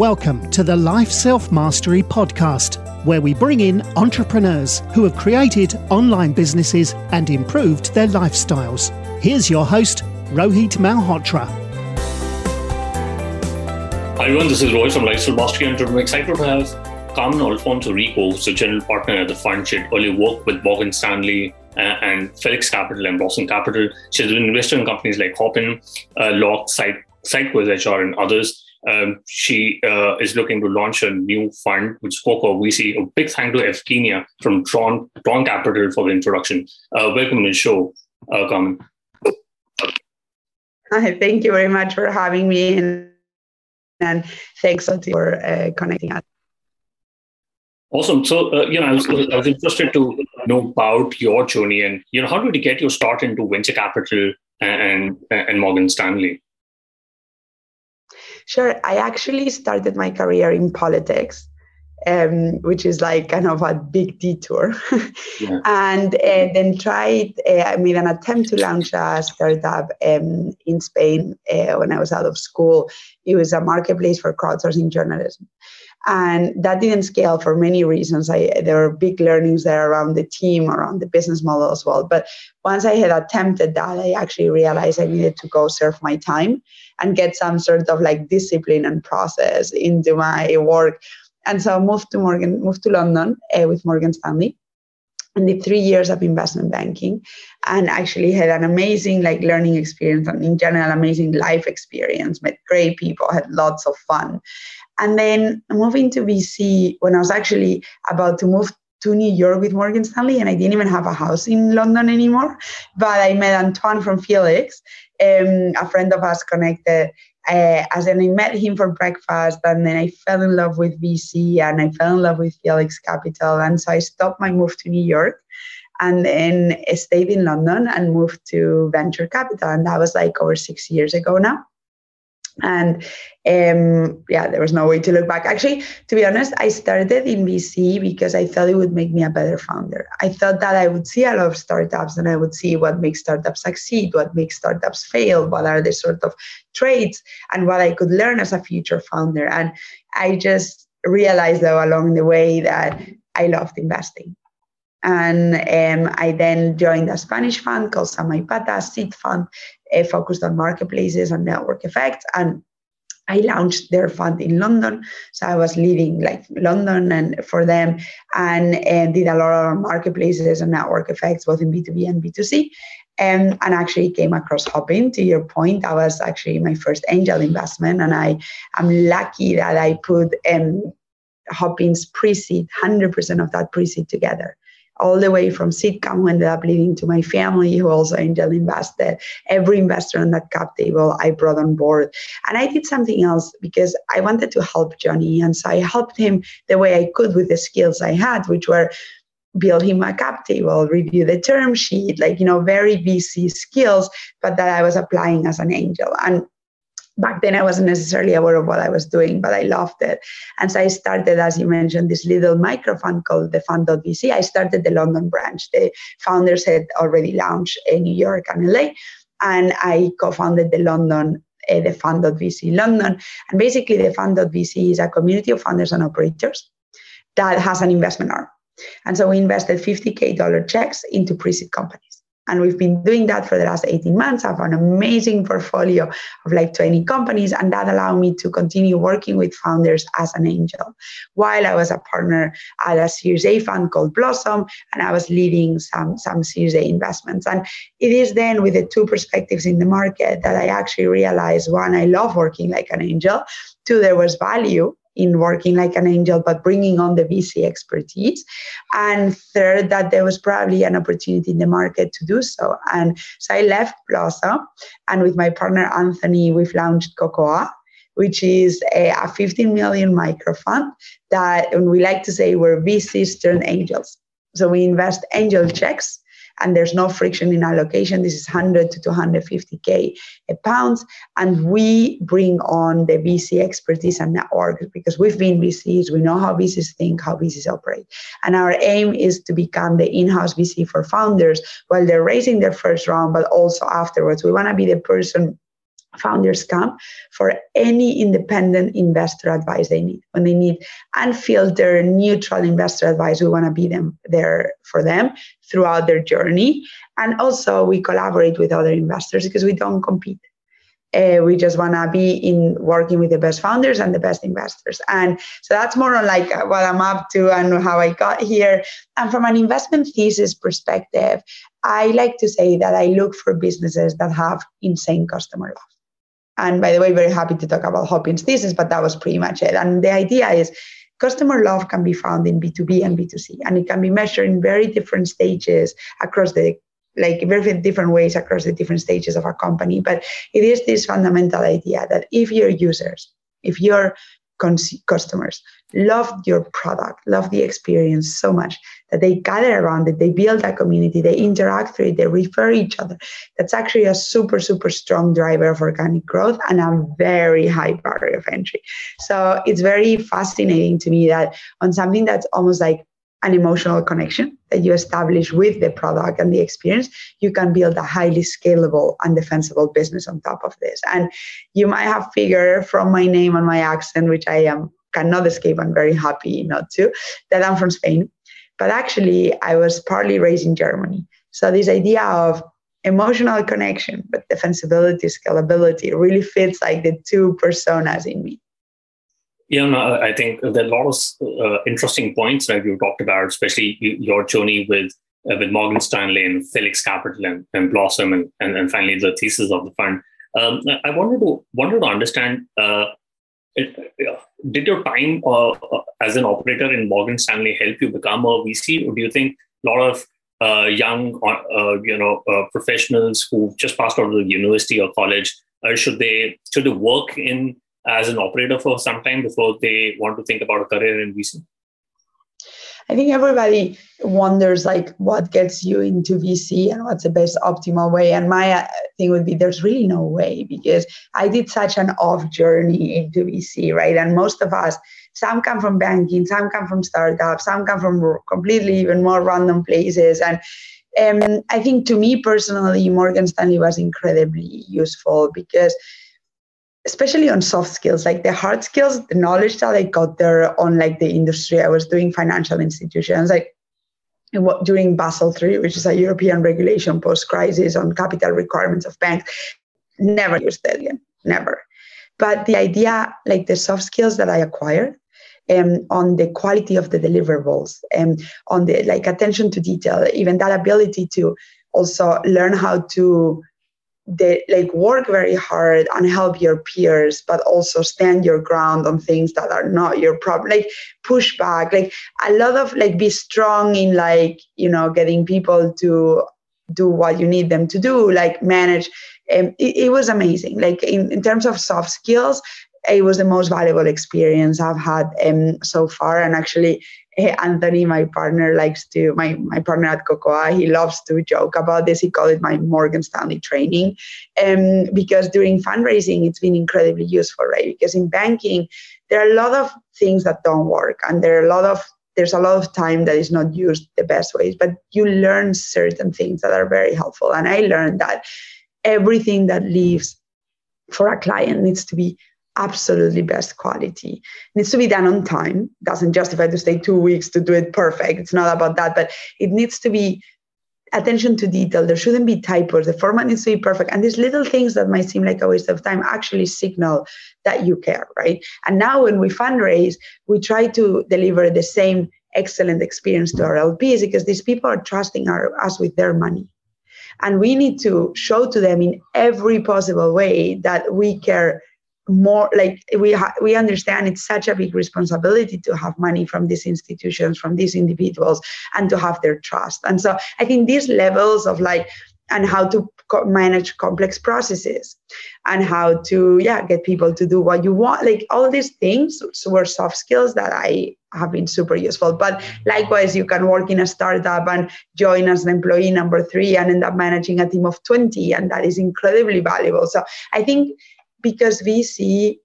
Welcome to the Lifestyle Mastery Podcast, where we bring in entrepreneurs who have created online businesses and improved their lifestyles. Here's your host, Rohit Malhotra. Hi everyone, this is Roy from Lifestyle Mastery, and I'm excited to have Carmen Alfonso Rico, who's a general partner at the fund. She earlier worked with Morgan Stanley uh, and Felix Capital and Blossom Capital. She's been invested in companies like Hopin, uh, Lock, Site, SiteQuiz HR, and others. Um, she uh, is looking to launch a new fund, which is Cocoa VC. A big thank to Evgenia from Tron, Tron Capital for the introduction. Uh, welcome to the show, uh, Carmen. Hi, thank you very much for having me, and, and thanks for uh, connecting us. Awesome. So, uh, you know, I was, I was interested to know about your journey and, you know, how did you get your start into venture capital and, and Morgan Stanley? Sure. I actually started my career in politics, um, which is like kind of a big detour. yeah. And uh, then tried, uh, I made an attempt to launch a startup um, in Spain uh, when I was out of school. It was a marketplace for crowdsourcing journalism. And that didn't scale for many reasons. I, there were big learnings there around the team, around the business model as well. But once I had attempted that, I actually realized I needed to go serve my time and get some sort of like discipline and process into my work. And so I moved to Morgan, moved to London uh, with Morgan Stanley and did three years of investment banking and actually had an amazing like learning experience and in general amazing life experience met great people had lots of fun and then moving to vc when i was actually about to move to New York with Morgan Stanley, and I didn't even have a house in London anymore. But I met Antoine from Felix, um, a friend of us connected. Uh, as I met him for breakfast, and then I fell in love with VC, and I fell in love with Felix Capital, and so I stopped my move to New York, and then stayed in London and moved to venture capital, and that was like over six years ago now and um, yeah there was no way to look back. Actually to be honest i started in vc because i thought it would make me a better founder. I thought that i would see a lot of startups and i would see what makes startups succeed what makes startups fail what are the sort of traits and what i could learn as a future founder. And i just realized though along the way that i loved investing. And um, I then joined a Spanish fund called Samaipata Seed Fund, uh, focused on marketplaces and network effects. And I launched their fund in London. So I was leading like London and for them and, and did a lot of marketplaces and network effects, both in B2B and B2C. Um, and actually came across Hopin. To your point, that was actually my first angel investment. And I am lucky that I put um, Hopin's pre-seed, 100% of that pre-seed together all the way from Seedcamp, who ended up leading to my family, who also angel invested. Every investor on that cap table I brought on board. And I did something else because I wanted to help Johnny. And so I helped him the way I could with the skills I had, which were build him a cap table, review the term sheet, like, you know, very VC skills, but that I was applying as an angel. And back then I wasn't necessarily aware of what I was doing, but I loved it. And so I started, as you mentioned, this little micro fund called the Fund.vc. I started the London branch. The founders had already launched in New York and LA. And I co-founded the London uh, the Fund.vc London. And basically the Fund.vc is a community of founders and operators that has an investment arm. And so we invested 50K dollar checks into pre-seed companies. And we've been doing that for the last 18 months. I have an amazing portfolio of like 20 companies, and that allowed me to continue working with founders as an angel. While I was a partner at a Series A fund called Blossom, and I was leading some, some Series A investments. And it is then with the two perspectives in the market that I actually realized one, I love working like an angel. Two, there was value in working like an angel, but bringing on the VC expertise. And third, that there was probably an opportunity in the market to do so. And so I left Plaza, and with my partner Anthony, we've launched Cocoa, which is a, a 15 million micro fund that, we like to say, we're VCs turned angels. So we invest angel checks and there's no friction in allocation. This is 100 to 250k pounds, and we bring on the VC expertise and network because we've been VCs. We know how VCs think, how VCs operate, and our aim is to become the in-house VC for founders while they're raising their first round, but also afterwards. We want to be the person founders come for any independent investor advice they need. When they need unfiltered neutral investor advice we want to be them there for them throughout their journey. And also we collaborate with other investors because we don't compete. Uh, we just want to be in working with the best founders and the best investors. And so that's more on like what i'm up to and how i got here. And from an investment thesis perspective i like to say that i look for businesses that have insane customer love and by the way, very happy to talk about Hopkins thesis, but that was pretty much it. And the idea is customer love can be found in B2B and B2C, and it can be measured in very different stages across the like very different ways across the different stages of a company. But it is this fundamental idea that if your users, if your customers love your product, love the experience so much that they gather around it, they build a community, they interact through it, they refer each other. That's actually a super, super strong driver of organic growth and a very high barrier of entry. So it's very fascinating to me that on something that's almost like an emotional connection that you establish with the product and the experience, you can build a highly scalable and defensible business on top of this. And you might have figured from my name and my accent, which I am cannot escape, I'm very happy not to, that I'm from Spain. But actually, I was partly raised in Germany. So this idea of emotional connection, but defensibility, scalability really fits like the two personas in me. Yeah, no, I think there are a lot of uh, interesting points that you talked about, especially your journey with uh, with Morgan Stanley and Felix Capital and, and Blossom, and, and, and finally the thesis of the fund. Um, I wanted to wanted to understand. Uh, did your time uh, uh, as an operator in Morgan Stanley help you become a VC, or do you think a lot of uh, young, you know, professionals who just passed out of the university or college should they should they work in as an operator for some time before they want to think about a career in VC? I think everybody wonders like what gets you into VC and what's the best optimal way. And my uh, thing would be there's really no way because I did such an off journey into VC, right? And most of us, some come from banking, some come from startups, some come from completely even more random places. And um, I think to me personally, Morgan Stanley was incredibly useful because especially on soft skills like the hard skills the knowledge that i got there on like the industry i was doing financial institutions like during basel III which is a european regulation post crisis on capital requirements of banks never used that again never. But the idea like the soft skills that i acquired um, on the quality of the deliverables and um, on the like attention to detail even that ability to also learn how to they like work very hard and help your peers but also stand your ground on things that are not your problem like push back. Like a lot of like be strong in like you know getting people to do what you need them to do like manage. Um, it, it was amazing. Like in, in terms of soft skills it was the most valuable experience I've had um, so far. And actually, Anthony, my partner, likes to, my, my partner at Cocoa, he loves to joke about this. He called it my Morgan Stanley training. Um, because during fundraising, it's been incredibly useful, right? Because in banking, there are a lot of things that don't work. And there are a lot of there's a lot of time that is not used the best ways, but you learn certain things that are very helpful. And I learned that everything that leaves for a client needs to be absolutely best quality. It needs to be done on time. Doesn't justify to stay two weeks to do it perfect. It's not about that, but it needs to be attention to detail. There shouldn't be typos. The format needs to be perfect. And these little things that might seem like a waste of time actually signal that you care, right? And now when we fundraise, we try to deliver the same excellent experience to our LPs because these people are trusting our, us with their money. And we need to show to them in every possible way that we care more like we ha- we understand it's such a big responsibility to have money from these institutions from these individuals and to have their trust. And so i think these levels of like and how to co- manage complex processes and how to yeah get people to do what you want like all these things were soft skills that i have been super useful. But likewise you can work in a startup and join as an employee number three and end up managing a team of 20 and that is incredibly valuable. So i think because VC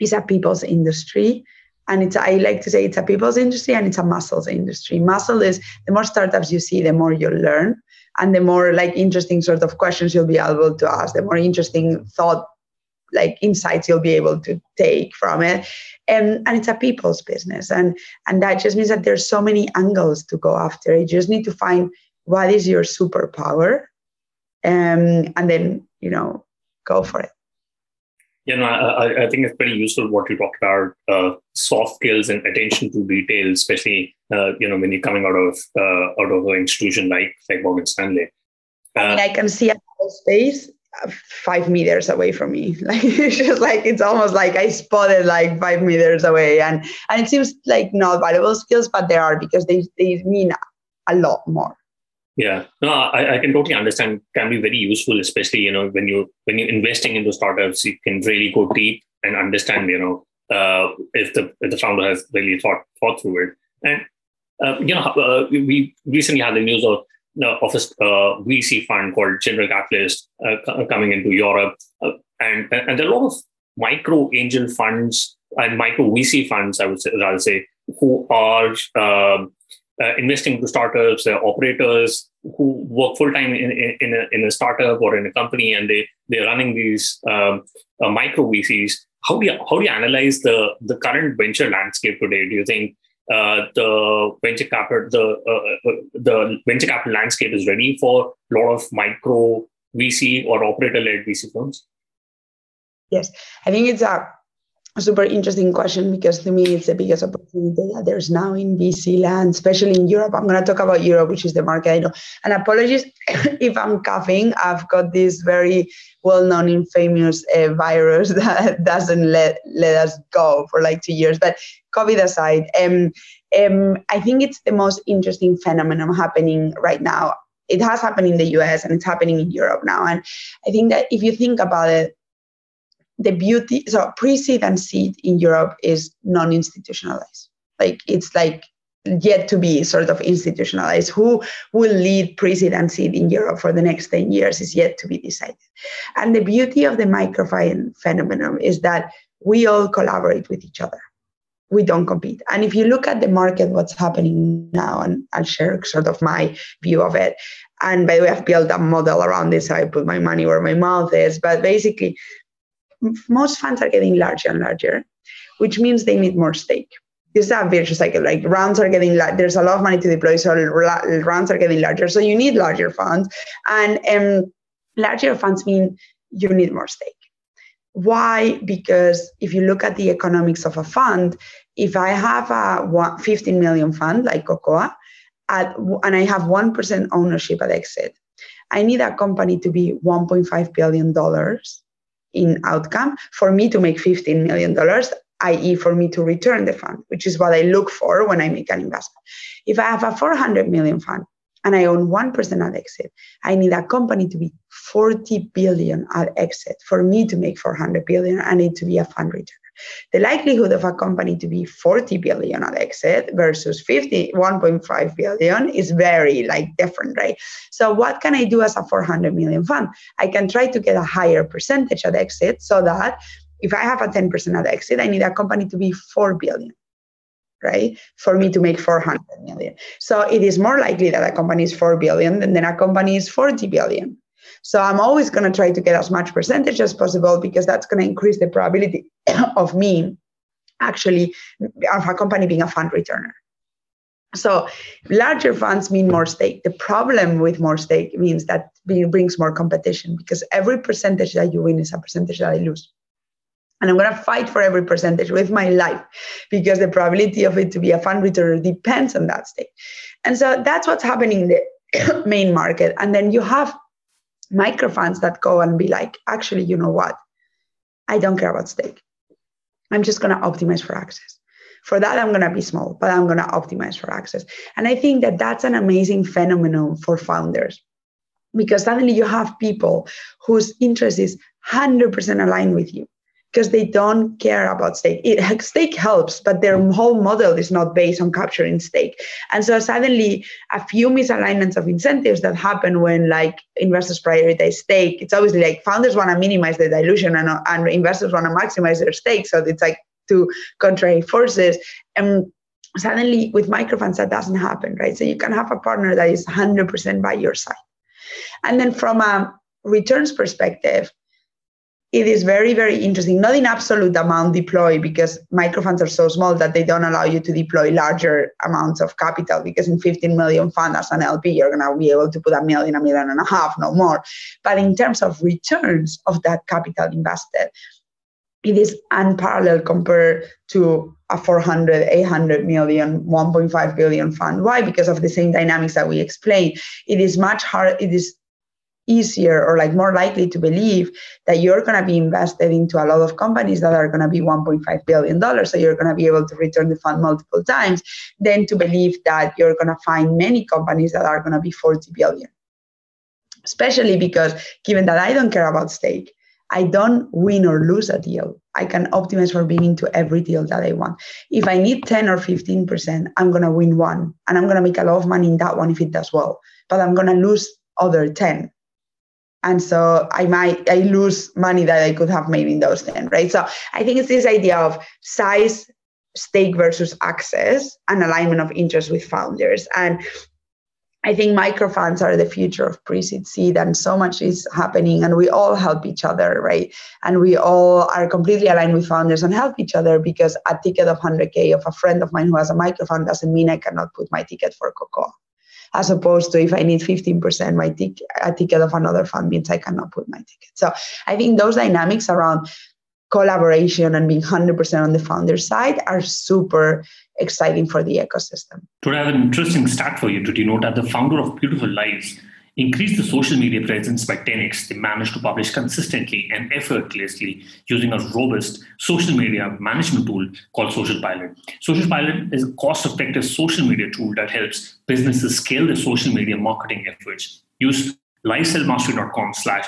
is a people's industry. And it's I like to say it's a people's industry and it's a muscles industry. Muscle is the more startups you see, the more you learn and the more like interesting sort of questions you'll be able to ask, the more interesting thought like insights you'll be able to take from it and and it's a people's business and and that just means that there's so many angles to go after you just need to find what is your superpower um, and then you know go for it you know, I, I think it's pretty useful what you talked about uh, soft skills and attention to detail, especially uh, you know when you're coming out of uh, out of an institution like like Morgan Stanley. I mean, I can see a space uh, five meters away from me. Like it's just like it's almost like I spotted like five meters away, and and it seems like not valuable skills, but there are because they they mean a lot more. Yeah, no, I, I can totally understand. Can be very useful, especially you know when you when you're investing into startups, you can really go deep and understand you know uh, if the if the founder has really thought thought through it. And uh, you know, uh, we recently had the news of the of a uh, VC fund called General Catalyst uh, coming into Europe, uh, and and there are a lot of micro angel funds and micro VC funds, I would say, rather say, who are um, uh, investing to startups, uh, operators who work full time in, in, in, a, in a startup or in a company, and they they're running these um, uh, micro VCs. How do you how do you analyze the the current venture landscape today? Do you think uh, the venture capital the uh, uh, the venture capital landscape is ready for a lot of micro VC or operator led VC firms? Yes, I think it's a a super interesting question because to me it's the biggest opportunity that there's now in VC land, especially in Europe. I'm going to talk about Europe, which is the market I know. And apologies if I'm coughing. I've got this very well-known infamous uh, virus that doesn't let let us go for like two years. But COVID aside, um, um, I think it's the most interesting phenomenon happening right now. It has happened in the US and it's happening in Europe now. And I think that if you think about it, the beauty so pre-seed and seed in europe is non-institutionalized. Like it's like yet to be sort of institutionalized. Who will lead pre-seed and seed in europe for the next 10 years is yet to be decided. And the beauty of the microfinance phenomenon is that we all collaborate with each other. We don't compete. And if you look at the market what's happening now and i'll share sort of my view of it. And by the way i've built a model around this so i put my money where my mouth is. But basically most funds are getting larger and larger, which means they need more stake. Is a virtuous cycle. Like rounds are getting. There's a lot of money to deploy, so rounds are getting larger. So you need larger funds, and um, larger funds mean you need more stake. Why? Because if you look at the economics of a fund, if I have a 15 million fund like Cocoa, at, and I have 1% ownership at exit, I need a company to be $1.5 billion in outcome for me to make $15 million, i.e., for me to return the fund, which is what I look for when I make an investment. If I have a 400 million fund and I own 1% at exit, I need a company to be 40 billion at exit for me to make 400 billion. I need to be a fund return. The likelihood of a company to be 40 billion at exit versus 50, 1.5 billion is very like different, right? So what can I do as a 400 million fund? I can try to get a higher percentage at exit so that if I have a 10% at exit, I need a company to be 4 billion right? For me to make 400 million. So it is more likely that a company is 4 billion than a company is 40 billion. So I'm always going to try to get as much percentage as possible because that's going to increase the probability of me actually of a company being a fund returner. So larger funds mean more stake. The problem with more stake means that it brings more competition because every percentage that you win is a percentage that I lose. And I'm going to fight for every percentage with my life because the probability of it to be a fund returner depends on that stake. And so that's what's happening in the main market. And then you have microfunds that go and be like, actually, you know what? I don't care about stake. I'm just going to optimize for access. For that, I'm going to be small, but I'm going to optimize for access. And I think that that's an amazing phenomenon for founders because suddenly you have people whose interest is 100% aligned with you because they don't care about stake. It, stake helps, but their whole model is not based on capturing stake. And so suddenly a few misalignments of incentives that happen when like investors prioritize stake, it's obviously like founders want to minimize the dilution and, uh, and investors want to maximize their stake. So it's like two contrary forces. And suddenly with microfunds, that doesn't happen, right? So you can have a partner that is 100% by your side. And then from a returns perspective, it is very, very interesting. Not in absolute amount deploy because microfunds are so small that they don't allow you to deploy larger amounts of capital. Because in 15 million fund as an LP, you're gonna be able to put a million, a million and a half, no more. But in terms of returns of that capital invested, it is unparalleled compared to a 400 800 million 1.5 billion fund why because of the same dynamics that we explained it is much harder it is easier or like more likely to believe that you're going to be invested into a lot of companies that are going to be 1.5 billion dollars so you're going to be able to return the fund multiple times than to believe that you're going to find many companies that are going to be 40 billion especially because given that i don't care about stake I don't win or lose a deal. I can optimize for being into every deal that I want. If I need 10 or 15%, I'm going to win one and I'm going to make a lot of money in that one if it does well, but I'm going to lose other 10. And so I might I lose money that I could have made in those 10, right? So I think it's this idea of size, stake versus access and alignment of interest with founders. And I think microfunds are the future of pre-seed seed, and so much is happening, and we all help each other, right? And we all are completely aligned with founders and help each other because a ticket of 100k of a friend of mine who has a microfund doesn't mean I cannot put my ticket for Cocoa. As opposed to if I need 15%, my ticket, a ticket of another fund means I cannot put my ticket. So I think those dynamics around collaboration and being 100% on the founder side are super exciting for the ecosystem. I have an interesting stat for you to denote that the founder of Beautiful Lives increased the social media presence by 10x. They managed to publish consistently and effortlessly using a robust social media management tool called Social Pilot. Social Pilot is a cost effective social media tool that helps businesses scale their social media marketing efforts. Use lifestylemastering.com slash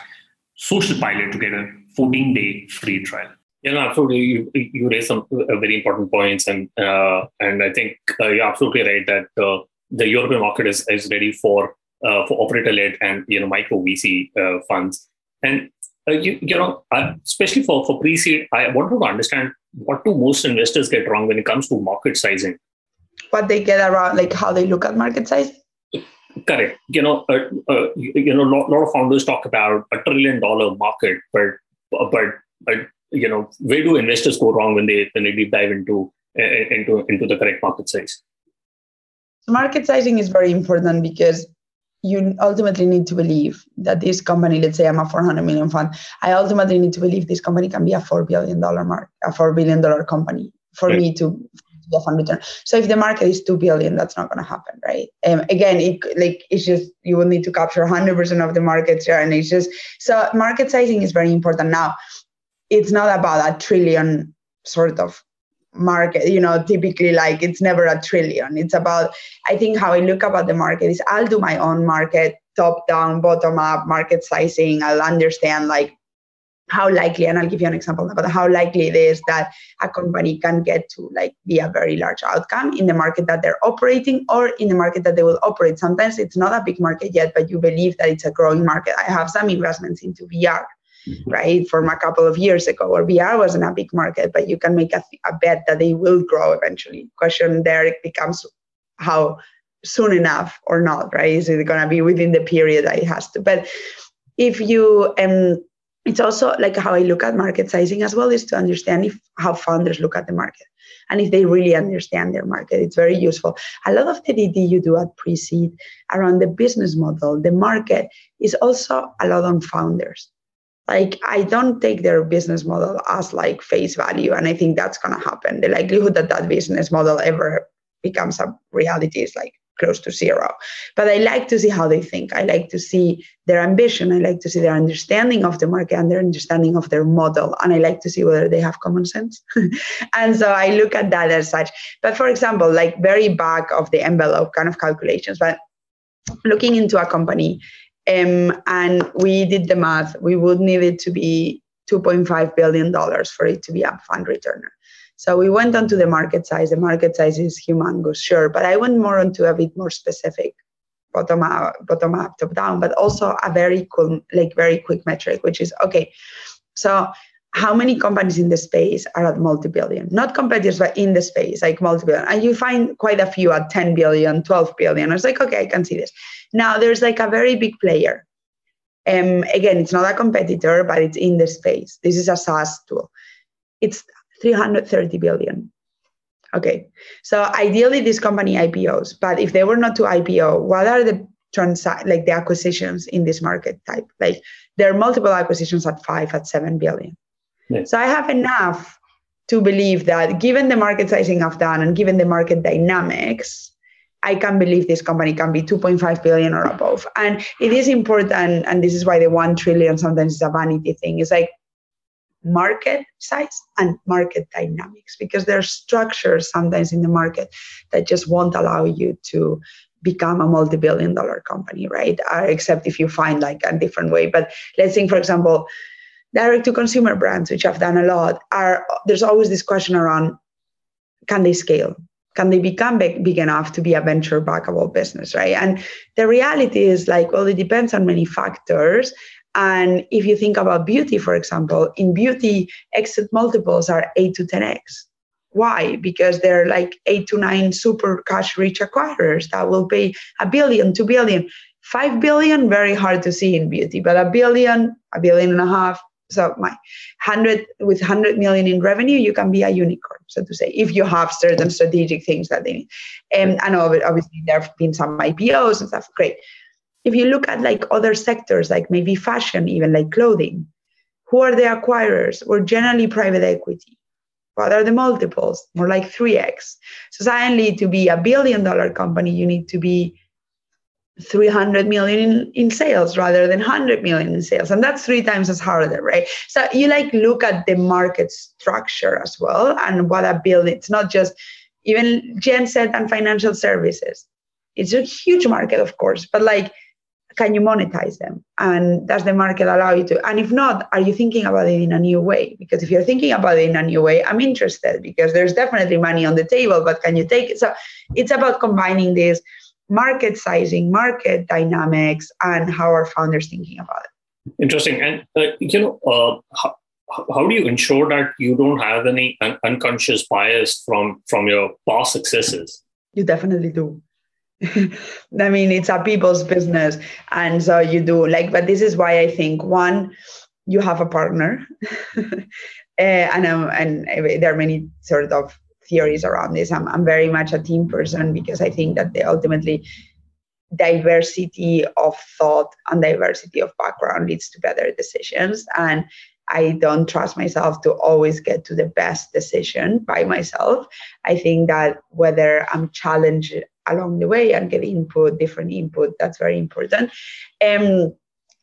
social pilot to get a 14 day free trial. Yeah, absolutely. You, you raised some uh, very important points, and uh, and I think uh, you're absolutely right that uh, the European market is, is ready for uh, for operator led and you know micro VC uh, funds, and uh, you, you know uh, especially for for pre seed, I wanted to understand what do most investors get wrong when it comes to market sizing. What they get around, like how they look at market size. Correct. You know, uh, you know, a lot, lot of founders talk about a trillion dollar market, but but but you know where do investors go wrong when they when they deep dive into into into the correct market size market sizing is very important because you ultimately need to believe that this company let's say i'm a 400 million fund i ultimately need to believe this company can be a 4 billion dollar mark a 4 billion dollar company for right. me to get fund return. So if the market is two billion, that's not going to happen, right? Um, again, it like it's just you will need to capture 100% of the market share, and it's just so market sizing is very important. Now, it's not about a trillion sort of market you know typically like it's never a trillion. It's about i think how i look about the market is i'll do my own market top down bottom up market sizing. I'll understand like how likely and i'll give you an example about how likely it is that a company can get to like be a very large outcome in the market that they're operating or in the market that they will operate. Sometimes it's not a big market yet but you believe that it's a growing market. I have some investments into vr. Right? From a couple of years ago, where VR wasn't a big market, but you can make a, a bet that they will grow eventually. Question there it becomes how soon enough or not, right? Is it going to be within the period that it has to? But if you um, it's also like how I look at market sizing as well is to understand if how founders look at the market and if they really understand their market. It's very useful. A lot of the DD you do at pre-seed around the business model, the market is also a lot on founders like i don't take their business model as like face value and i think that's going to happen. The likelihood that that business model ever becomes a reality is like close to zero. But i like to see how they think. I like to see their ambition. I like to see their understanding of the market and their understanding of their model and i like to see whether they have common sense. And so i look at that as such. But for example like very back of the envelope kind of calculations but looking into a company um, and we did the math. We would need it to be $2.5 billion for it to be a fund returner. So we went on to the market size. The market size is humongous, sure, but I went more onto a bit more specific, bottom up, bottom up, top down, but also a very cool, like very quick metric, which is okay. So how many companies in the space are at multi-billion? Not competitors, but in the space, like multi-billion. And you find quite a few at 10 billion, 12 billion. I was like, okay, I can see this. Now there's like a very big player Um, again, it's not a competitor, but it's in the space. This is a SaaS tool. It's 330 billion. Okay, so ideally this company IPOs, but if they were not to IPO, what are the transact like the acquisitions in this market type? Like there are multiple acquisitions at five, at seven billion. Yes. So I have enough to believe that given the market sizing I've done and given the market dynamics, I can't believe this company can be 2.5 billion or above. And it is important, and this is why the 1 trillion sometimes is a vanity thing. It's like market size and market dynamics because there are structures sometimes in the market that just won't allow you to become a multi-billion dollar company right uh, except if you find like a different way but let's think for example direct to consumer brands which i've done a lot are there's always this question around can they scale can they become big, big enough to be a venture backable business right and the reality is like well it depends on many factors and if you think about beauty, for example, in beauty, exit multiples are 8 to 10x. Why? Because they're like 8 to 9 super cash rich acquirers that will pay a billion, 2 billion. 5 billion, very hard to see in beauty, but a billion, a billion and a half. So my 100 with 100 million in revenue, you can be a unicorn, so to say, if you have certain strategic things that they need. And I know obviously there have been some IPOs and stuff. Great if you look at like other sectors, like maybe fashion, even like clothing, who are the acquirers? We're generally private equity. What are the multiples? More like 3x. So suddenly to be a billion dollar company, you need to be 300 million in, in sales rather than 100 million in sales. And that's three times as harder, right? So you like look at the market structure as well and what a build it's not just even genset and financial services. It's a huge market, of course, but like can you monetize them and does the market allow you to and if not are you thinking about it in a new way because if you're thinking about it in a new way i'm interested because there's definitely money on the table but can you take it so it's about combining this market sizing market dynamics and how our founders thinking about it interesting and uh, you know uh, how, how do you ensure that you don't have any un- unconscious bias from from your past successes you definitely do I mean, it's a people's business. And so you do like, but this is why I think one, you have a partner. uh, and, um, and there are many sort of theories around this. I'm, I'm very much a team person because I think that the ultimately diversity of thought and diversity of background leads to better decisions. And I don't trust myself to always get to the best decision by myself. I think that whether I'm challenged along the way and get input, different input. That's very important. Um,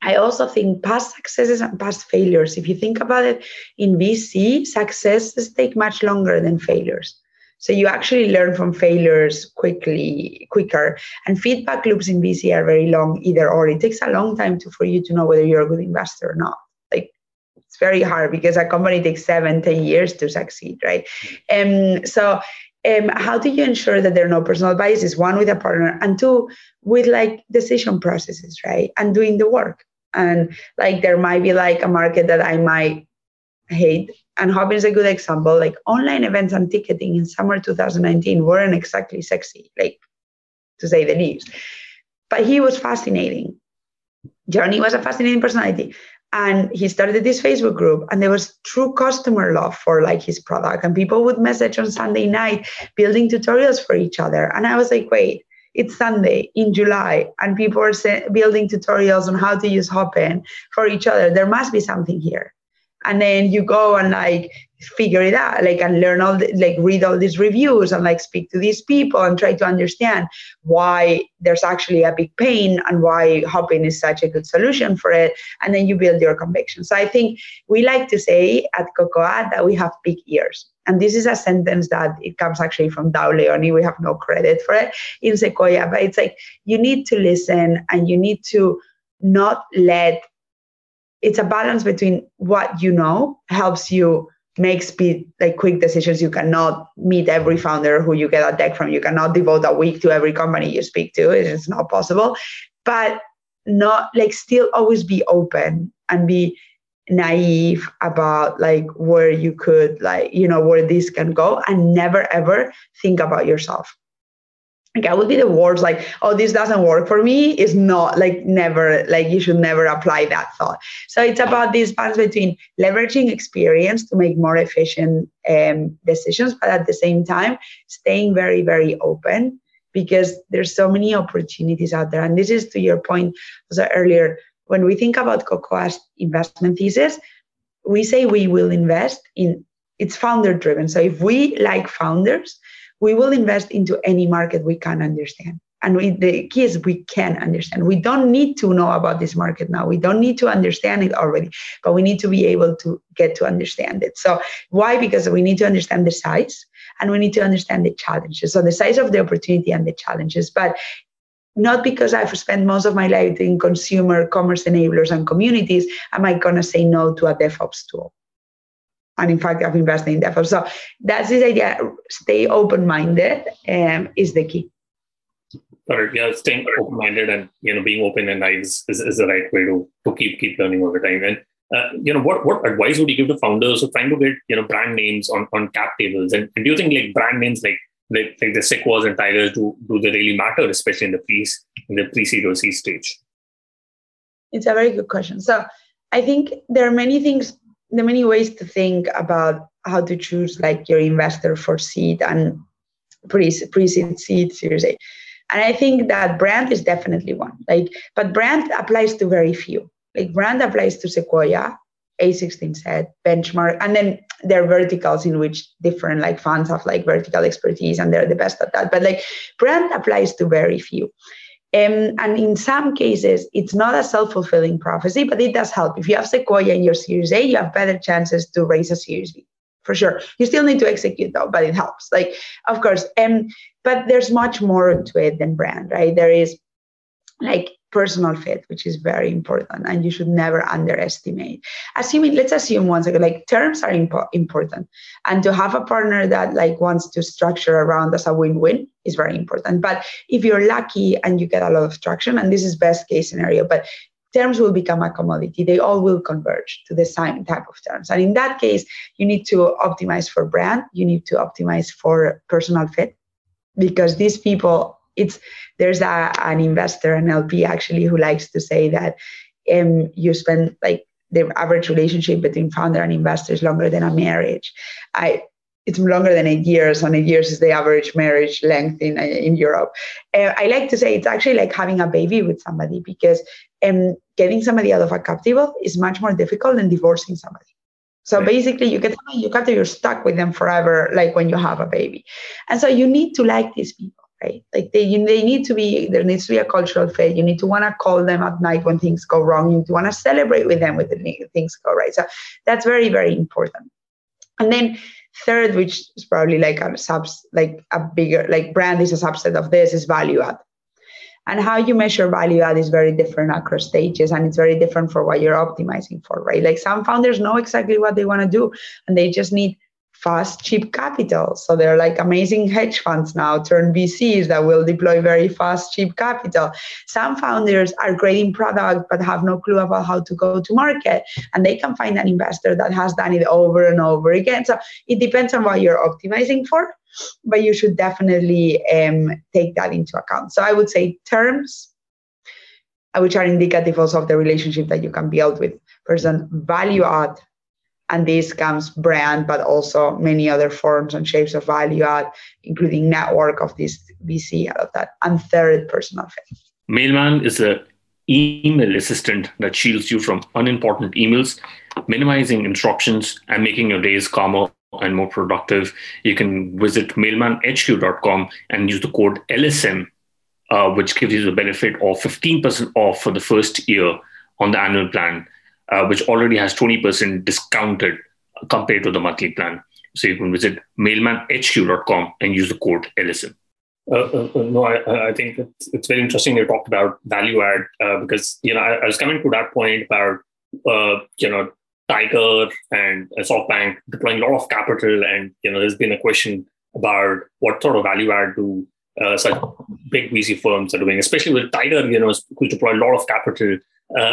I also think past successes and past failures, if you think about it, in VC, successes take much longer than failures. So you actually learn from failures quickly, quicker. And feedback loops in VC are very long, either or. It takes a long time to, for you to know whether you're a good investor or not. Like it's very hard because a company takes seven, ten years to succeed, right? And um, so um, how do you ensure that there are no personal biases one with a partner and two with like decision processes right and doing the work and like there might be like a market that i might hate. And Hopin is a good example. Like online events and ticketing in summer 2019 weren't exactly sexy like to say the least. But he was fascinating. Johnny was a fascinating personality. And he started this facebook group and there was true customer love for like his product. And people would message on sunday night building tutorials for each other. And i was like wait it's sunday in july and people are building tutorials on how to use hopin for each other. There must be something here. And then you go and like figure it out like and learn all the, like read all these reviews and like speak to these people and try to understand why there's actually a big pain and why Hopin is such a good solution for it. And then you build your conviction so i think we like to say at cocoa that we have big ears and this is a sentence that it comes actually from Doug Leone. We have no credit for it in Sequoia, but it's like you need to listen and you need to not let it's a balance between what you know helps you make speed like quick decisions. You cannot meet every founder who you get a deck from. You cannot devote a week to every company you speak to. It's not possible. But not like still always be open and be naive about like where you could like you know where this can go and never ever think about yourself like I would be the words like, oh, this doesn't work for me is not like never, like you should never apply that thought. So it's about this balance between leveraging experience to make more efficient um, decisions, but at the same time, staying very, very open because there's so many opportunities out there. And this is to your point also earlier, when we think about Cocoa's investment thesis, we say we will invest in it's founder driven. So if we like founders, we will invest into any market we can understand. And we, the key is we can understand. We don't need to know about this market now. We don't need to understand it already, but we need to be able to get to understand it. So why? Because we need to understand the size and we need to understand the challenges. So the size of the opportunity and the challenges. But not because I've spent most of my life in consumer commerce enablers and communities, am I going to say no to a DevOps tool? and in fact i've invested in DevOps. so that's this idea stay open-minded um, is the key Correct. Yeah, staying open-minded and you know being open and eyes is, is the right way to, to keep keep learning over time. And uh, you know what what advice would you give to founders who are trying to get you know brand names on, on cap tables? And, and do you think like brand names like like, the Sequoias and Tigers do do they really matter, especially in the pre in the pre-seed seed stage? It's a very good question. So I think there are many things there are many ways to think about how to choose like your investor for seed and pre seed seed series A. And I think that brand is definitely one. Like, but brand applies to very few. Like brand applies to Sequoia, A16Z, Benchmark, and then there are verticals in which different like funds have like vertical expertise and they're the best at that. But like brand applies to very few. Um, and in some cases, it's not a self fulfilling prophecy, but it does help. If you have Sequoia in your Series A, you have better chances to raise a Series B for sure. You still need to execute though, but it helps. Like, of course, um, but there's much more to it than brand, right? There is like personal fit, which is very important, and you should never underestimate. Assuming, let's assume once again, like terms are impo- important, and to have a partner that like wants to structure around as a win-win is very important. But if you're lucky and you get a lot of traction, and this is best case scenario, but terms will become a commodity. They all will converge to the same type of terms. And in that case, you need to optimize for brand, you need to optimize for personal fit, because these people it's there's a, an investor, an LP actually, who likes to say that um, you spend like the average relationship between founder and investor is longer than a marriage. I it's longer than eight years, and eight years is the average marriage length in in Europe. Uh, I like to say it's actually like having a baby with somebody because um, getting somebody out of a cap table is much more difficult than divorcing somebody. So right. basically, you get you cap table, you're stuck with them forever, like when you have a baby, and so you need to like these people right? Like they they need to be there needs to be a cultural fit. You need to want to call them at night when things go wrong. You want to celebrate with them when things go right. So that's very very important. And then third, which is probably like a subs like a bigger like brand is a subset of this is value add. And how you measure value add is very different across stages, and it's very different for what you're optimizing for, right? Like some founders know exactly what they want to do, and they just need fast, cheap capital. So they're like amazing hedge funds now, turn VCs that will deploy very fast, cheap capital. Some founders are great in product but have no clue about how to go to market, and they can find an investor that has done it over and over again. So it depends on what you're optimizing for, but you should definitely um, take that into account. So I would say terms. Uh, which are indicative also of the relationship that you can build with person value add and this comes brand, but also many other forms and shapes of value add, including network of this VC out of that. And third, personal fit. Mailman is a email assistant that shields you from unimportant emails, minimizing interruptions and making your days calmer and more productive. You can visit mailmanhq.com and use the code LSM, uh, which gives you the benefit of 15% off for the first year on the annual plan uh, which already has 20% discounted compared to the monthly plan. So you can visit mailmanhq.com and use the code LSM. Uh, uh, uh, no, I, I think it's, it's, very interesting you talked about value add uh, because you know I, I, was coming to that point about uh, you know Tiger and SoftBank deploying a lot of capital, and you know there's been a question about what sort of value add do such big VC firms are doing, especially with Tiger, you know, who's deployed a lot of capital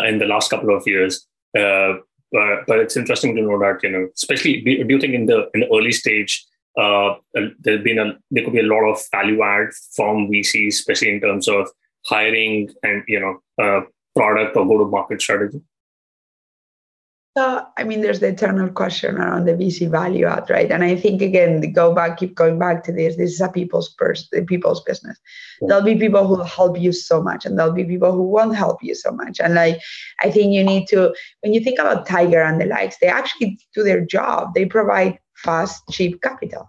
in the last couple of years. Uh, but, but it's interesting to know that you know, especially do you think in the in the early stage uh, there's been a there could be a lot of value add from VCs, especially in terms of hiring and you know uh, product or go to market strategy? So, I mean, there's the eternal question around the VC value add, right? And I think again, go back, keep going back to this. This is a people's pers- people's business. Yeah. There'll be people who will help you so much, and there'll be people who won't help you so much. And like, I think you need to, when you think about Tiger and the likes, they actually do their job. They provide fast, cheap capital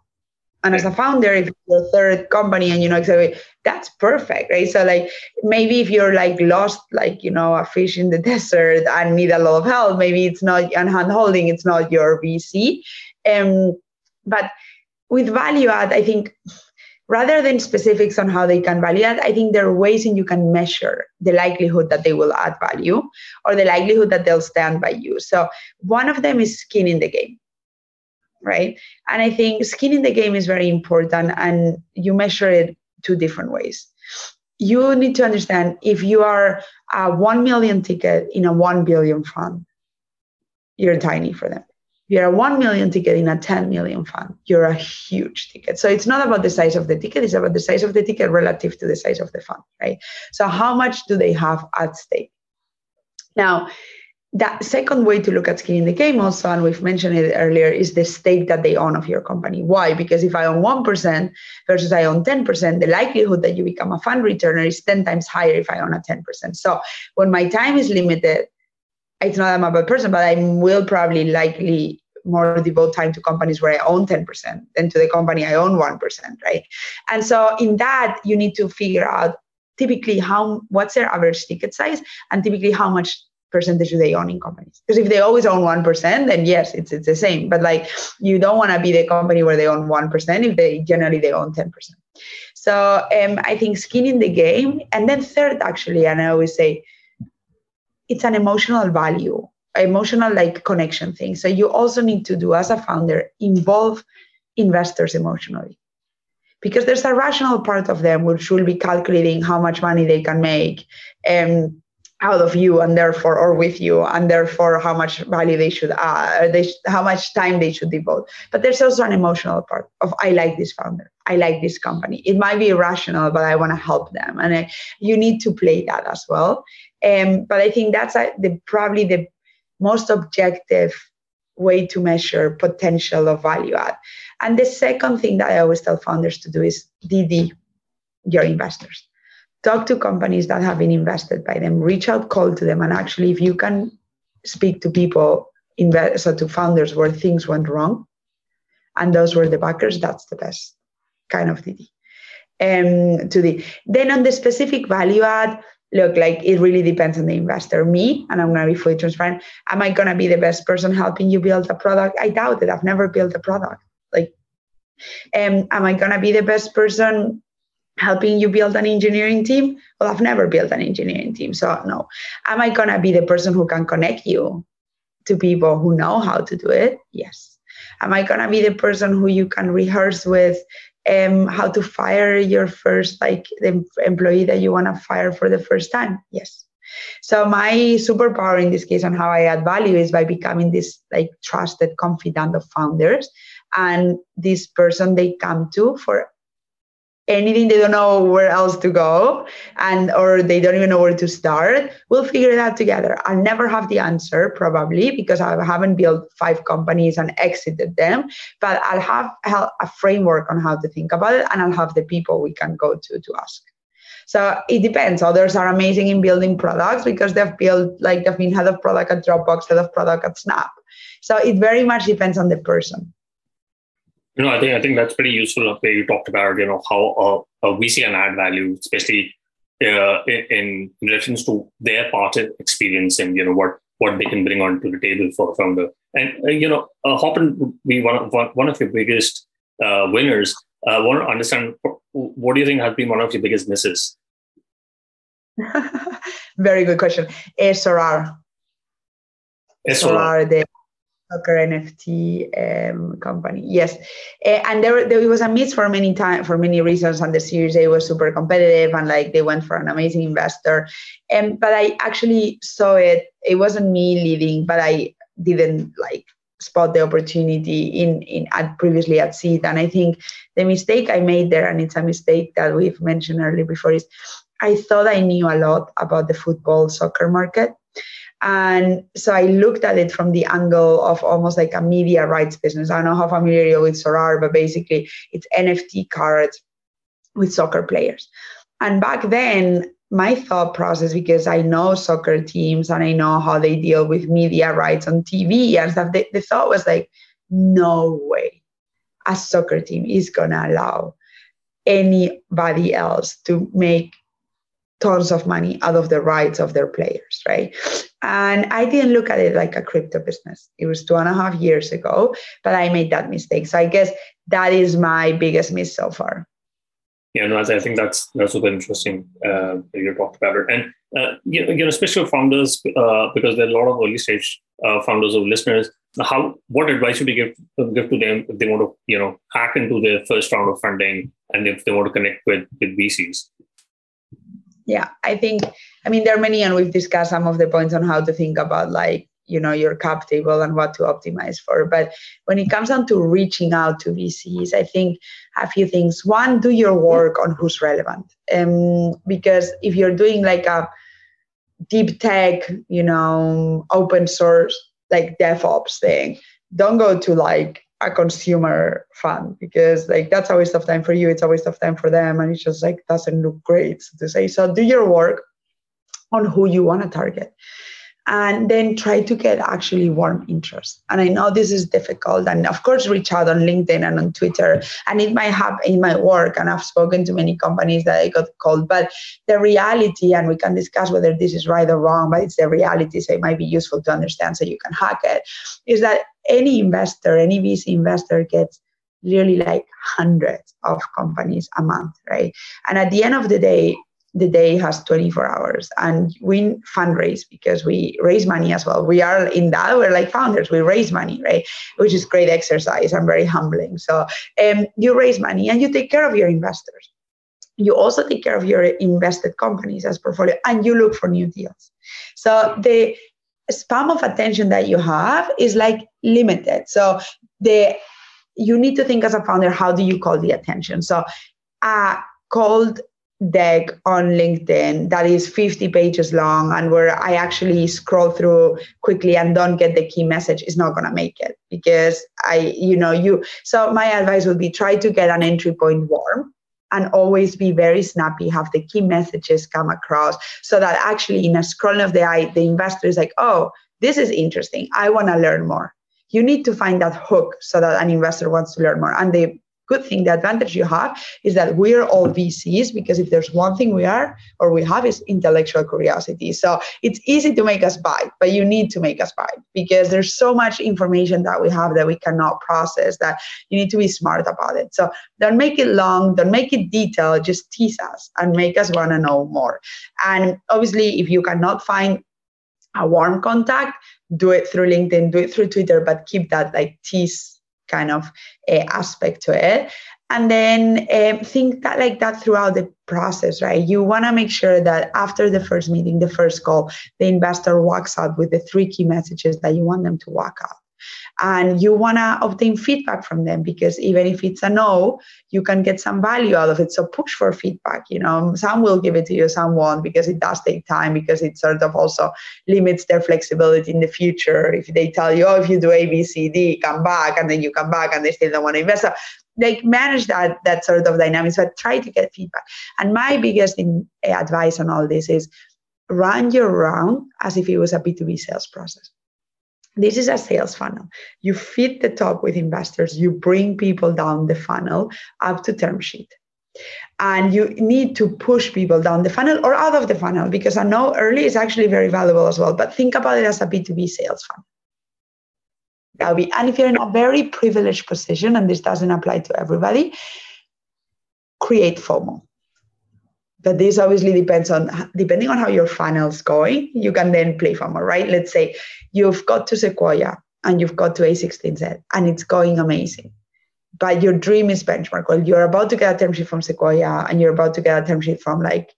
and as a founder if you're a third company and you know exactly that's perfect right? So like maybe if you're like lost like you know a fish in the desert and need a lot of help maybe it's not and hand holding it's not your vc um, but with value add i think rather than specifics on how they can value add i think there are ways in you can measure the likelihood that they will add value or the likelihood that they'll stand by you. So one of them is skin in the game right? And I think skin in the game is very important, and you measure it two different ways. You need to understand if you are a 1 million ticket in a 1 billion fund, you're tiny for them. If you're a 1 million ticket in a 10 million fund, you're a huge ticket. So it's not about the size of the ticket, it's about the size of the ticket relative to the size of the fund, right? So, how much do they have at stake? Now, that second way to look at skin in the game also and we've mentioned it earlier is the stake that they own of your company. Why? Because if i own 1% versus i own 10% the likelihood that you become a fund returner is 10 times higher if i own a 10% so when my time is limited it's not i'm a bad person but i will probably likely more devote time to companies where i own 10% than to the company i own 1% right? And so in that you need to figure out typically how what's their average ticket size and typically how much percentage do they own in companies? Because if they always own 1%, then yes, it's, it's the same. But like you don't want to be the company where they own 1% if they generally they own 10%. So um, I think skin in the game. And then third, actually, and I always say it's an emotional value, emotional like connection thing. So you also need to do as a founder, involve investors emotionally because there's a rational part of them which will be calculating how much money they can make and out of you and therefore or with you and therefore how much value they should uh, add they sh- how much time they should devote. But there's also an emotional part of i like this founder. I like this company. It might be irrational but i want to help them. And I, you need to play that as well. Um, but i think that's a, the probably the most objective way to measure potential of value add. And the second thing that i always tell founders to do is dd your investors talk to companies that have been invested by them, reach out, call to them, and actually, if you can speak to people, invest, so to founders where things went wrong, and those were the backers, that's the best kind of DD. Um, to the then on the specific value add, look like it really depends on the investor. Me, and I'm gonna be fully transparent. Am I gonna be the best person helping you build a product? I doubt it. I've never built a product. Like, um, am I gonna be the best person helping you build an engineering team? Well, I've never built an engineering team. So, no. Am I going to be the person who can connect you to people who know how to do it? Yes. Am I going to be the person who you can rehearse with um, how to fire your first, like the employee that you want to fire for the first time? Yes. So my superpower in this case and how I add value is by becoming this like trusted confidant of founders and this person they come to for anything they don't know where else to go and or they don't even know where to start we'll figure it out together. I'll never have the answer probably because i haven't built five companies and exited them but i'll have a framework on how to think about it and i'll have the people we can go to to ask. So it depends. Others are amazing in building products because they've built like they've been head of product at dropbox head of product at snap. So it very much depends on the person you know, I think I think that's pretty useful. Where you talked about, you know, how uh, uh, VC can add value, especially uh, in, in reference to their part experience and you know what what they can bring onto the table for a founder. And uh, you know, uh, Hopin would be one of one of your biggest uh, winners. I uh, want to understand what do you think has been one of your biggest misses? Very good question. Sorare. Sorare, the soccer NFT um, company. Yes, uh, and there, there was a miss for many time for many reasons, and the Series A was super competitive, and like they went for an amazing investor. And um, but I actually saw it. It wasn't me leading, but I didn't like spot the opportunity in in at previously at seed and i think the mistake i made there and it's a mistake that we've mentioned earlier before is i thought i knew a lot about the football soccer market and so I looked at it from the angle of almost like a media rights business. I don't know how familiar you're with Sorare, but basically it's NFT cards with soccer players. And back then, my thought process, because I know soccer teams and I know how they deal with media rights on TV and stuff, the, the thought was like, no way a soccer team is going to allow anybody else to make tons of money out of the rights of their players, right? And I didn't look at it like a crypto business. It was two and a half years ago, but I made that mistake. So I guess that is my biggest miss so far. Yeah, no, I think that's that's super interesting. Uh, you talked about it, and uh, you, know, especially founders, uh, because there are a lot of early stage uh, founders or listeners. How what advice would you give give to them if they want to you know hack into their first round of funding and if they want to connect with with VCs? Yeah, I think I mean there are many, and we've discussed some of the points on how to think about like you know your cap table and what to optimize for. But when it comes down to reaching out to vcs i think a few things. One do your work on who's relevant. Um, because if you're doing like a deep tech you know open source like devops thing don't go to like a consumer fund because like that's a waste of time for you it's a waste of time for them and it just like doesn't look great so to say so do your work on who you want to target and then try to get actually warm interest. And I know this is difficult. And of course, reach out on LinkedIn and on Twitter. And it might happen in my work. And I've spoken to many companies that I got called. But the reality, and we can discuss whether this is right or wrong, but it's the reality, so it might be useful to understand so you can hack it, is that any investor, any VC investor gets really like hundreds of companies a month, right? And at the end of the day, the day has 24 hours and we fundraise because we raise money as well. We are in that we're like founders we raise money right? Which is great exercise and very humbling. So um, you raise money and you take care of your investors. You also take care of your invested companies as portfolio and you look for new deals. So the span of attention that you have is like limited so the you need to think as a founder how do you call the attention so a cold deck on LinkedIn that is 50 pages long and where I actually scroll through quickly and don't get the key message is not going to make it because I, you know, you. So my advice would be try to get an entry point warm and always be very snappy, have the key messages come across so that actually in a scroll of the eye, the investor is like, oh, this is interesting. I want to learn more. You need to find that hook so that an investor wants to learn more. And the good thing, the advantage you have is that we're all VCs because if there's one thing we are or we have is intellectual curiosity. So it's easy to make us buy, but you need to make us buy because there's so much information that we have that we cannot process that you need to be smart about it. So don't make it long, don't make it detailed, just tease us and make us want to know more. And obviously, if you cannot find a warm contact, do it through LinkedIn, do it through Twitter, but keep that like tease kind of uh, aspect to it. And then um, think that like that throughout the process right? You want to make sure that after the first meeting the first call the investor walks out with the three key messages that you want them to walk out and you want to obtain feedback from them because even if it's a no you can get some value out of it. So push for feedback you know. Some will give it to you some won't because it does take time because it sort of also limits their flexibility in the future. If they tell you oh if you do a b c d come back and then you come back and they still don't want to invest so like manage that that sort of dynamics but try to get feedback. And my biggest in, uh, advice on all this is run your round as if it was a b2b sales process this is a sales funnel. You feed the top with investors, you bring people down the funnel up to term sheet. And you need to push people down the funnel or out of the funnel because I know early is actually very valuable as well. But think about it as a B2B sales funnel. That'll be, and if you're in a very privileged position, and this doesn't apply to everybody, create FOMO but this obviously depends on depending on how your funnel's going you can then play FOMO, right? Let's say you've got to sequoia and you've got to a16z and it's going amazing but your dream is benchmark. Well you're about to get a term sheet from sequoia and you're about to get a term sheet from like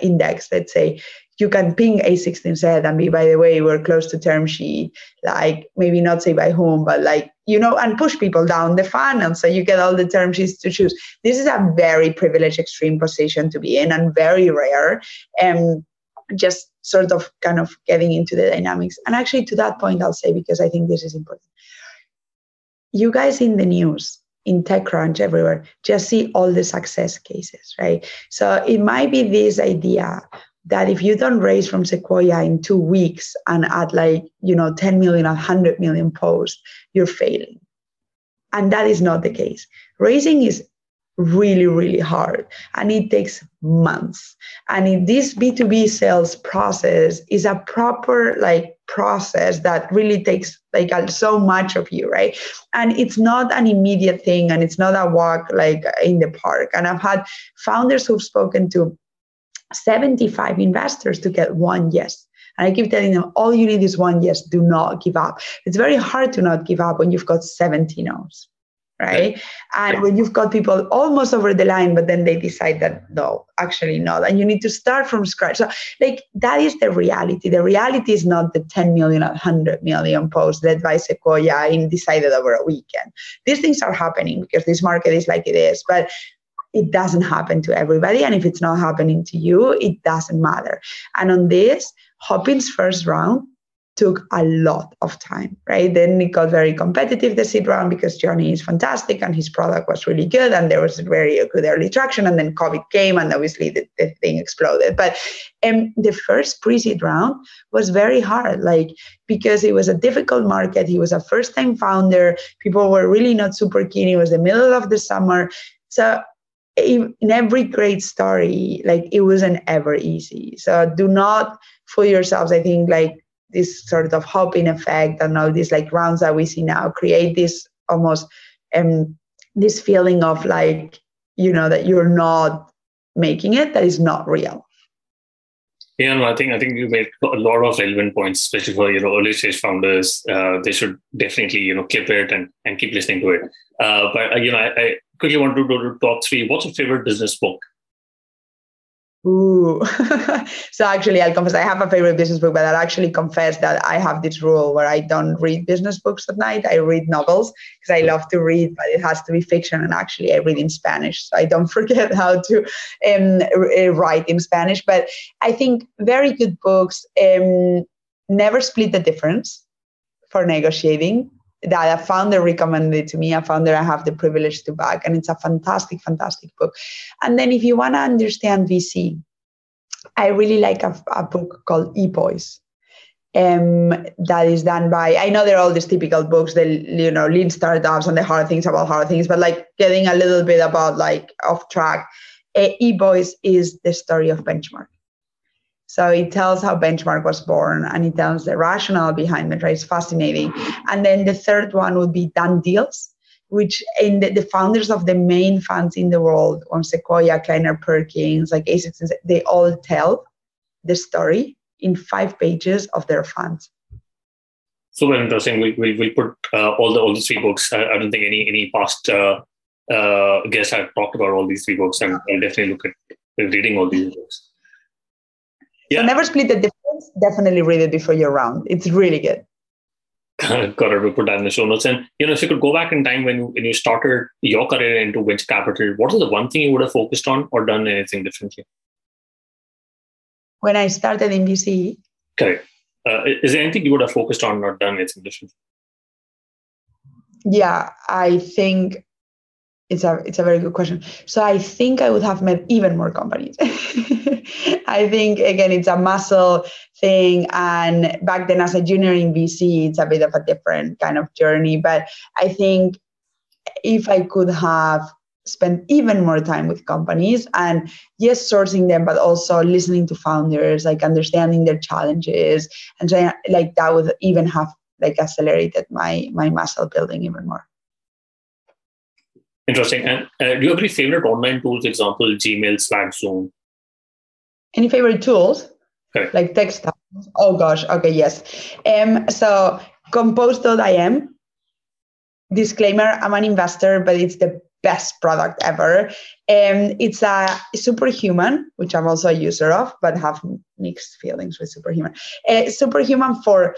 index let's say. You can ping A16Z and be, by the way, we're close to term sheet, like maybe not say by whom, but like, you know, and push people down the funnel so you get all the term sheets to choose. This is a very privileged, extreme position to be in and very rare. And just sort of kind of getting into the dynamics. And actually, to that point, I'll say, because I think this is important. You guys in the news, in TechCrunch, everywhere, just see all the success cases, right? So it might be this idea that if you don't raise from Sequoia in two weeks and add like, you know, 10 million, 100 million posts, you're failing. And that is not the case. Raising is really, really hard and it takes months. And in this B2B sales process is a proper like process that really takes like so much of you, right? And it's not an immediate thing and it's not a walk like in the park. And I've had founders who've spoken to 75 investors to get one yes. And I keep telling them, all you need is one yes. Do not give up. It's very hard to not give up when you've got 70 no's right? And when you've got people almost over the line, but then they decide that no, actually not, and you need to start from scratch. So, like that is the reality. The reality is not the 10 million, 100 million posts led by Sequoia in decided over a weekend. These things are happening because this market is like it is, but it doesn't happen to everybody. And if it's not happening to you, it doesn't matter. And on this, Hopin's first round took a lot of time, right? Then it got very competitive, the seed round, because Johnny is fantastic and his product was really good and there was very good early traction. And then COVID came and obviously the, the thing exploded. But um, the first pre seed round was very hard, like because it was a difficult market. He was a first time founder. People were really not super keen. It was the middle of the summer. So in every great story, like it wasn't ever easy. So do not fool yourselves. I think like this sort of Hopin effect and all these like rounds that we see now create this almost um this feeling of like you know that you're not making it that is not real yeah, no, I think I think you made a lot of relevant points, especially for you know early stage founders. Uh, they should definitely you know clip it and, and keep listening to it. Uh, but uh, you know, I, quickly want to go to top three. What's your favorite business book? Ooh. so actually, I'll confess I have a favorite business book, but I'll actually confess that I have this rule where I don't read business books at night. I read novels because I love to read, but it has to be fiction. And actually, I read in Spanish, so I don't forget how to um, uh, write in Spanish. But I think very good books. Um, Never Split the Difference for negotiating that a founder recommended to me, a founder I have the privilege to back, and it's a fantastic, fantastic book. And then if you want to understand VC, I really like a, a book called eBoys. Um, that is done by I know they're all these typical books, the you know lean startups and the hard things about hard things, but like getting a little bit about like off track. Uh, eBoys is the story of Benchmark. So it tells how Benchmark was born and it tells the rationale behind it. Right? It's fascinating. And then the third one would be Done Deals, which in the, the founders of the main funds in the world, on Sequoia, Kleiner Perkins, like ASICS, they all tell the story in five pages of their funds. Super interesting. We we we put uh, all the all the three books. I, I don't think any any past uh, uh, guests have talked about all these three books, and I'll definitely look at reading all these books. Yeah. So never split the difference. Definitely read it before your round. It's really good. Got it. We put that in the show notes. And you know, if you could go back in time when you, when you started your career into venture capital, what is the one thing you would have focused on or done anything differently? When I started in VC. Correct. Uh, is there anything you would have focused on or done anything differently? Yeah, I think it's a it's a very good question. So I think I would have met even more companies. I think again it's a muscle thing, and back then as a junior in VC, it's a bit of a different kind of journey. But I think if I could have spent even more time with companies and yes sourcing them but also listening to founders like understanding their challenges and trying, like that would even have like accelerated my my muscle building even more Interesting. And uh, do you have any favorite online tools? Example, Gmail, Slack, Zoom. Any favorite tools? Okay. Like text. Oh gosh. Okay. Yes. Um. So compose.im. Disclaimer: I'm an investor, but it's the best product ever. And um, it's a superhuman, which I'm also a user of, but have mixed feelings with superhuman. Uh, superhuman for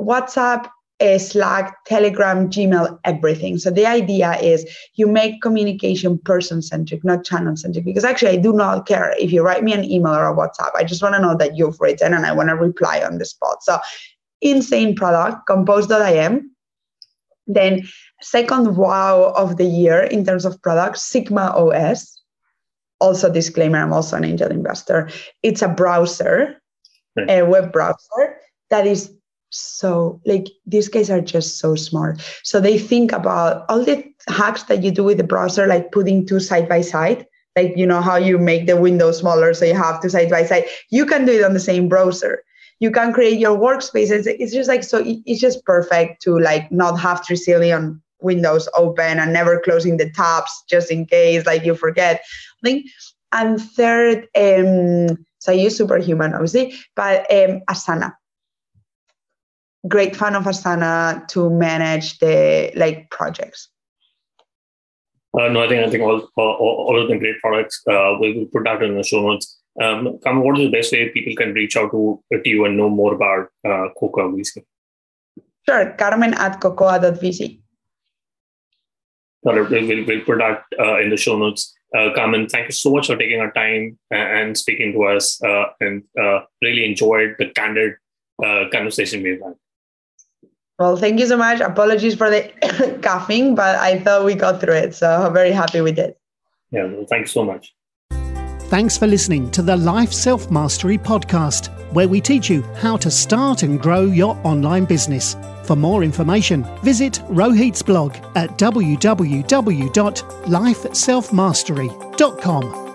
WhatsApp, Slack, Telegram, Gmail, everything. So the idea is you make communication person centric, not channel centric. Because actually, I do not care if you write me an email or a WhatsApp. I just want to know that you've written and I want to reply on the spot. So insane product, compose.im. Then second wow of the year in terms of products, Sigma OS. Also, disclaimer, I'm also an angel investor. It's a browser, a web browser that is so like these guys are just so smart. So they think about all the hacks that you do with the browser, like putting two side by side. Like you know how you make the window smaller so you have two side by side. You can do it on the same browser you can create your workspaces. It's just like so. It's just perfect to like not have trillion windows open and never closing the tabs just in case like you forget. And third, um, so I use Superhuman obviously, but um, Asana. Great fan of Asana to manage the like projects. Uh, no, I think I think all all, all of them great products. Uh, we will put that in the show notes. Um, Carmen, what is the best way people can reach out to, to you and know more about uh, Cocoa VC? Sure, Carmen at cocoa.vc. We'll, we'll put that uh, in the show notes. Uh, Carmen, thank you so much for taking our time and speaking to us uh, and uh, really enjoyed the candid uh, conversation we've had. Well, thank you so much. Apologies for the coughing, but I thought we got through it. So I'm very happy we did. Yeah, well, thanks so much. Thanks for listening to the Lifestyle Mastery podcast, where we teach you how to start and grow your online business. For more information, visit Rohit's blog at www.lifestylemastery.com.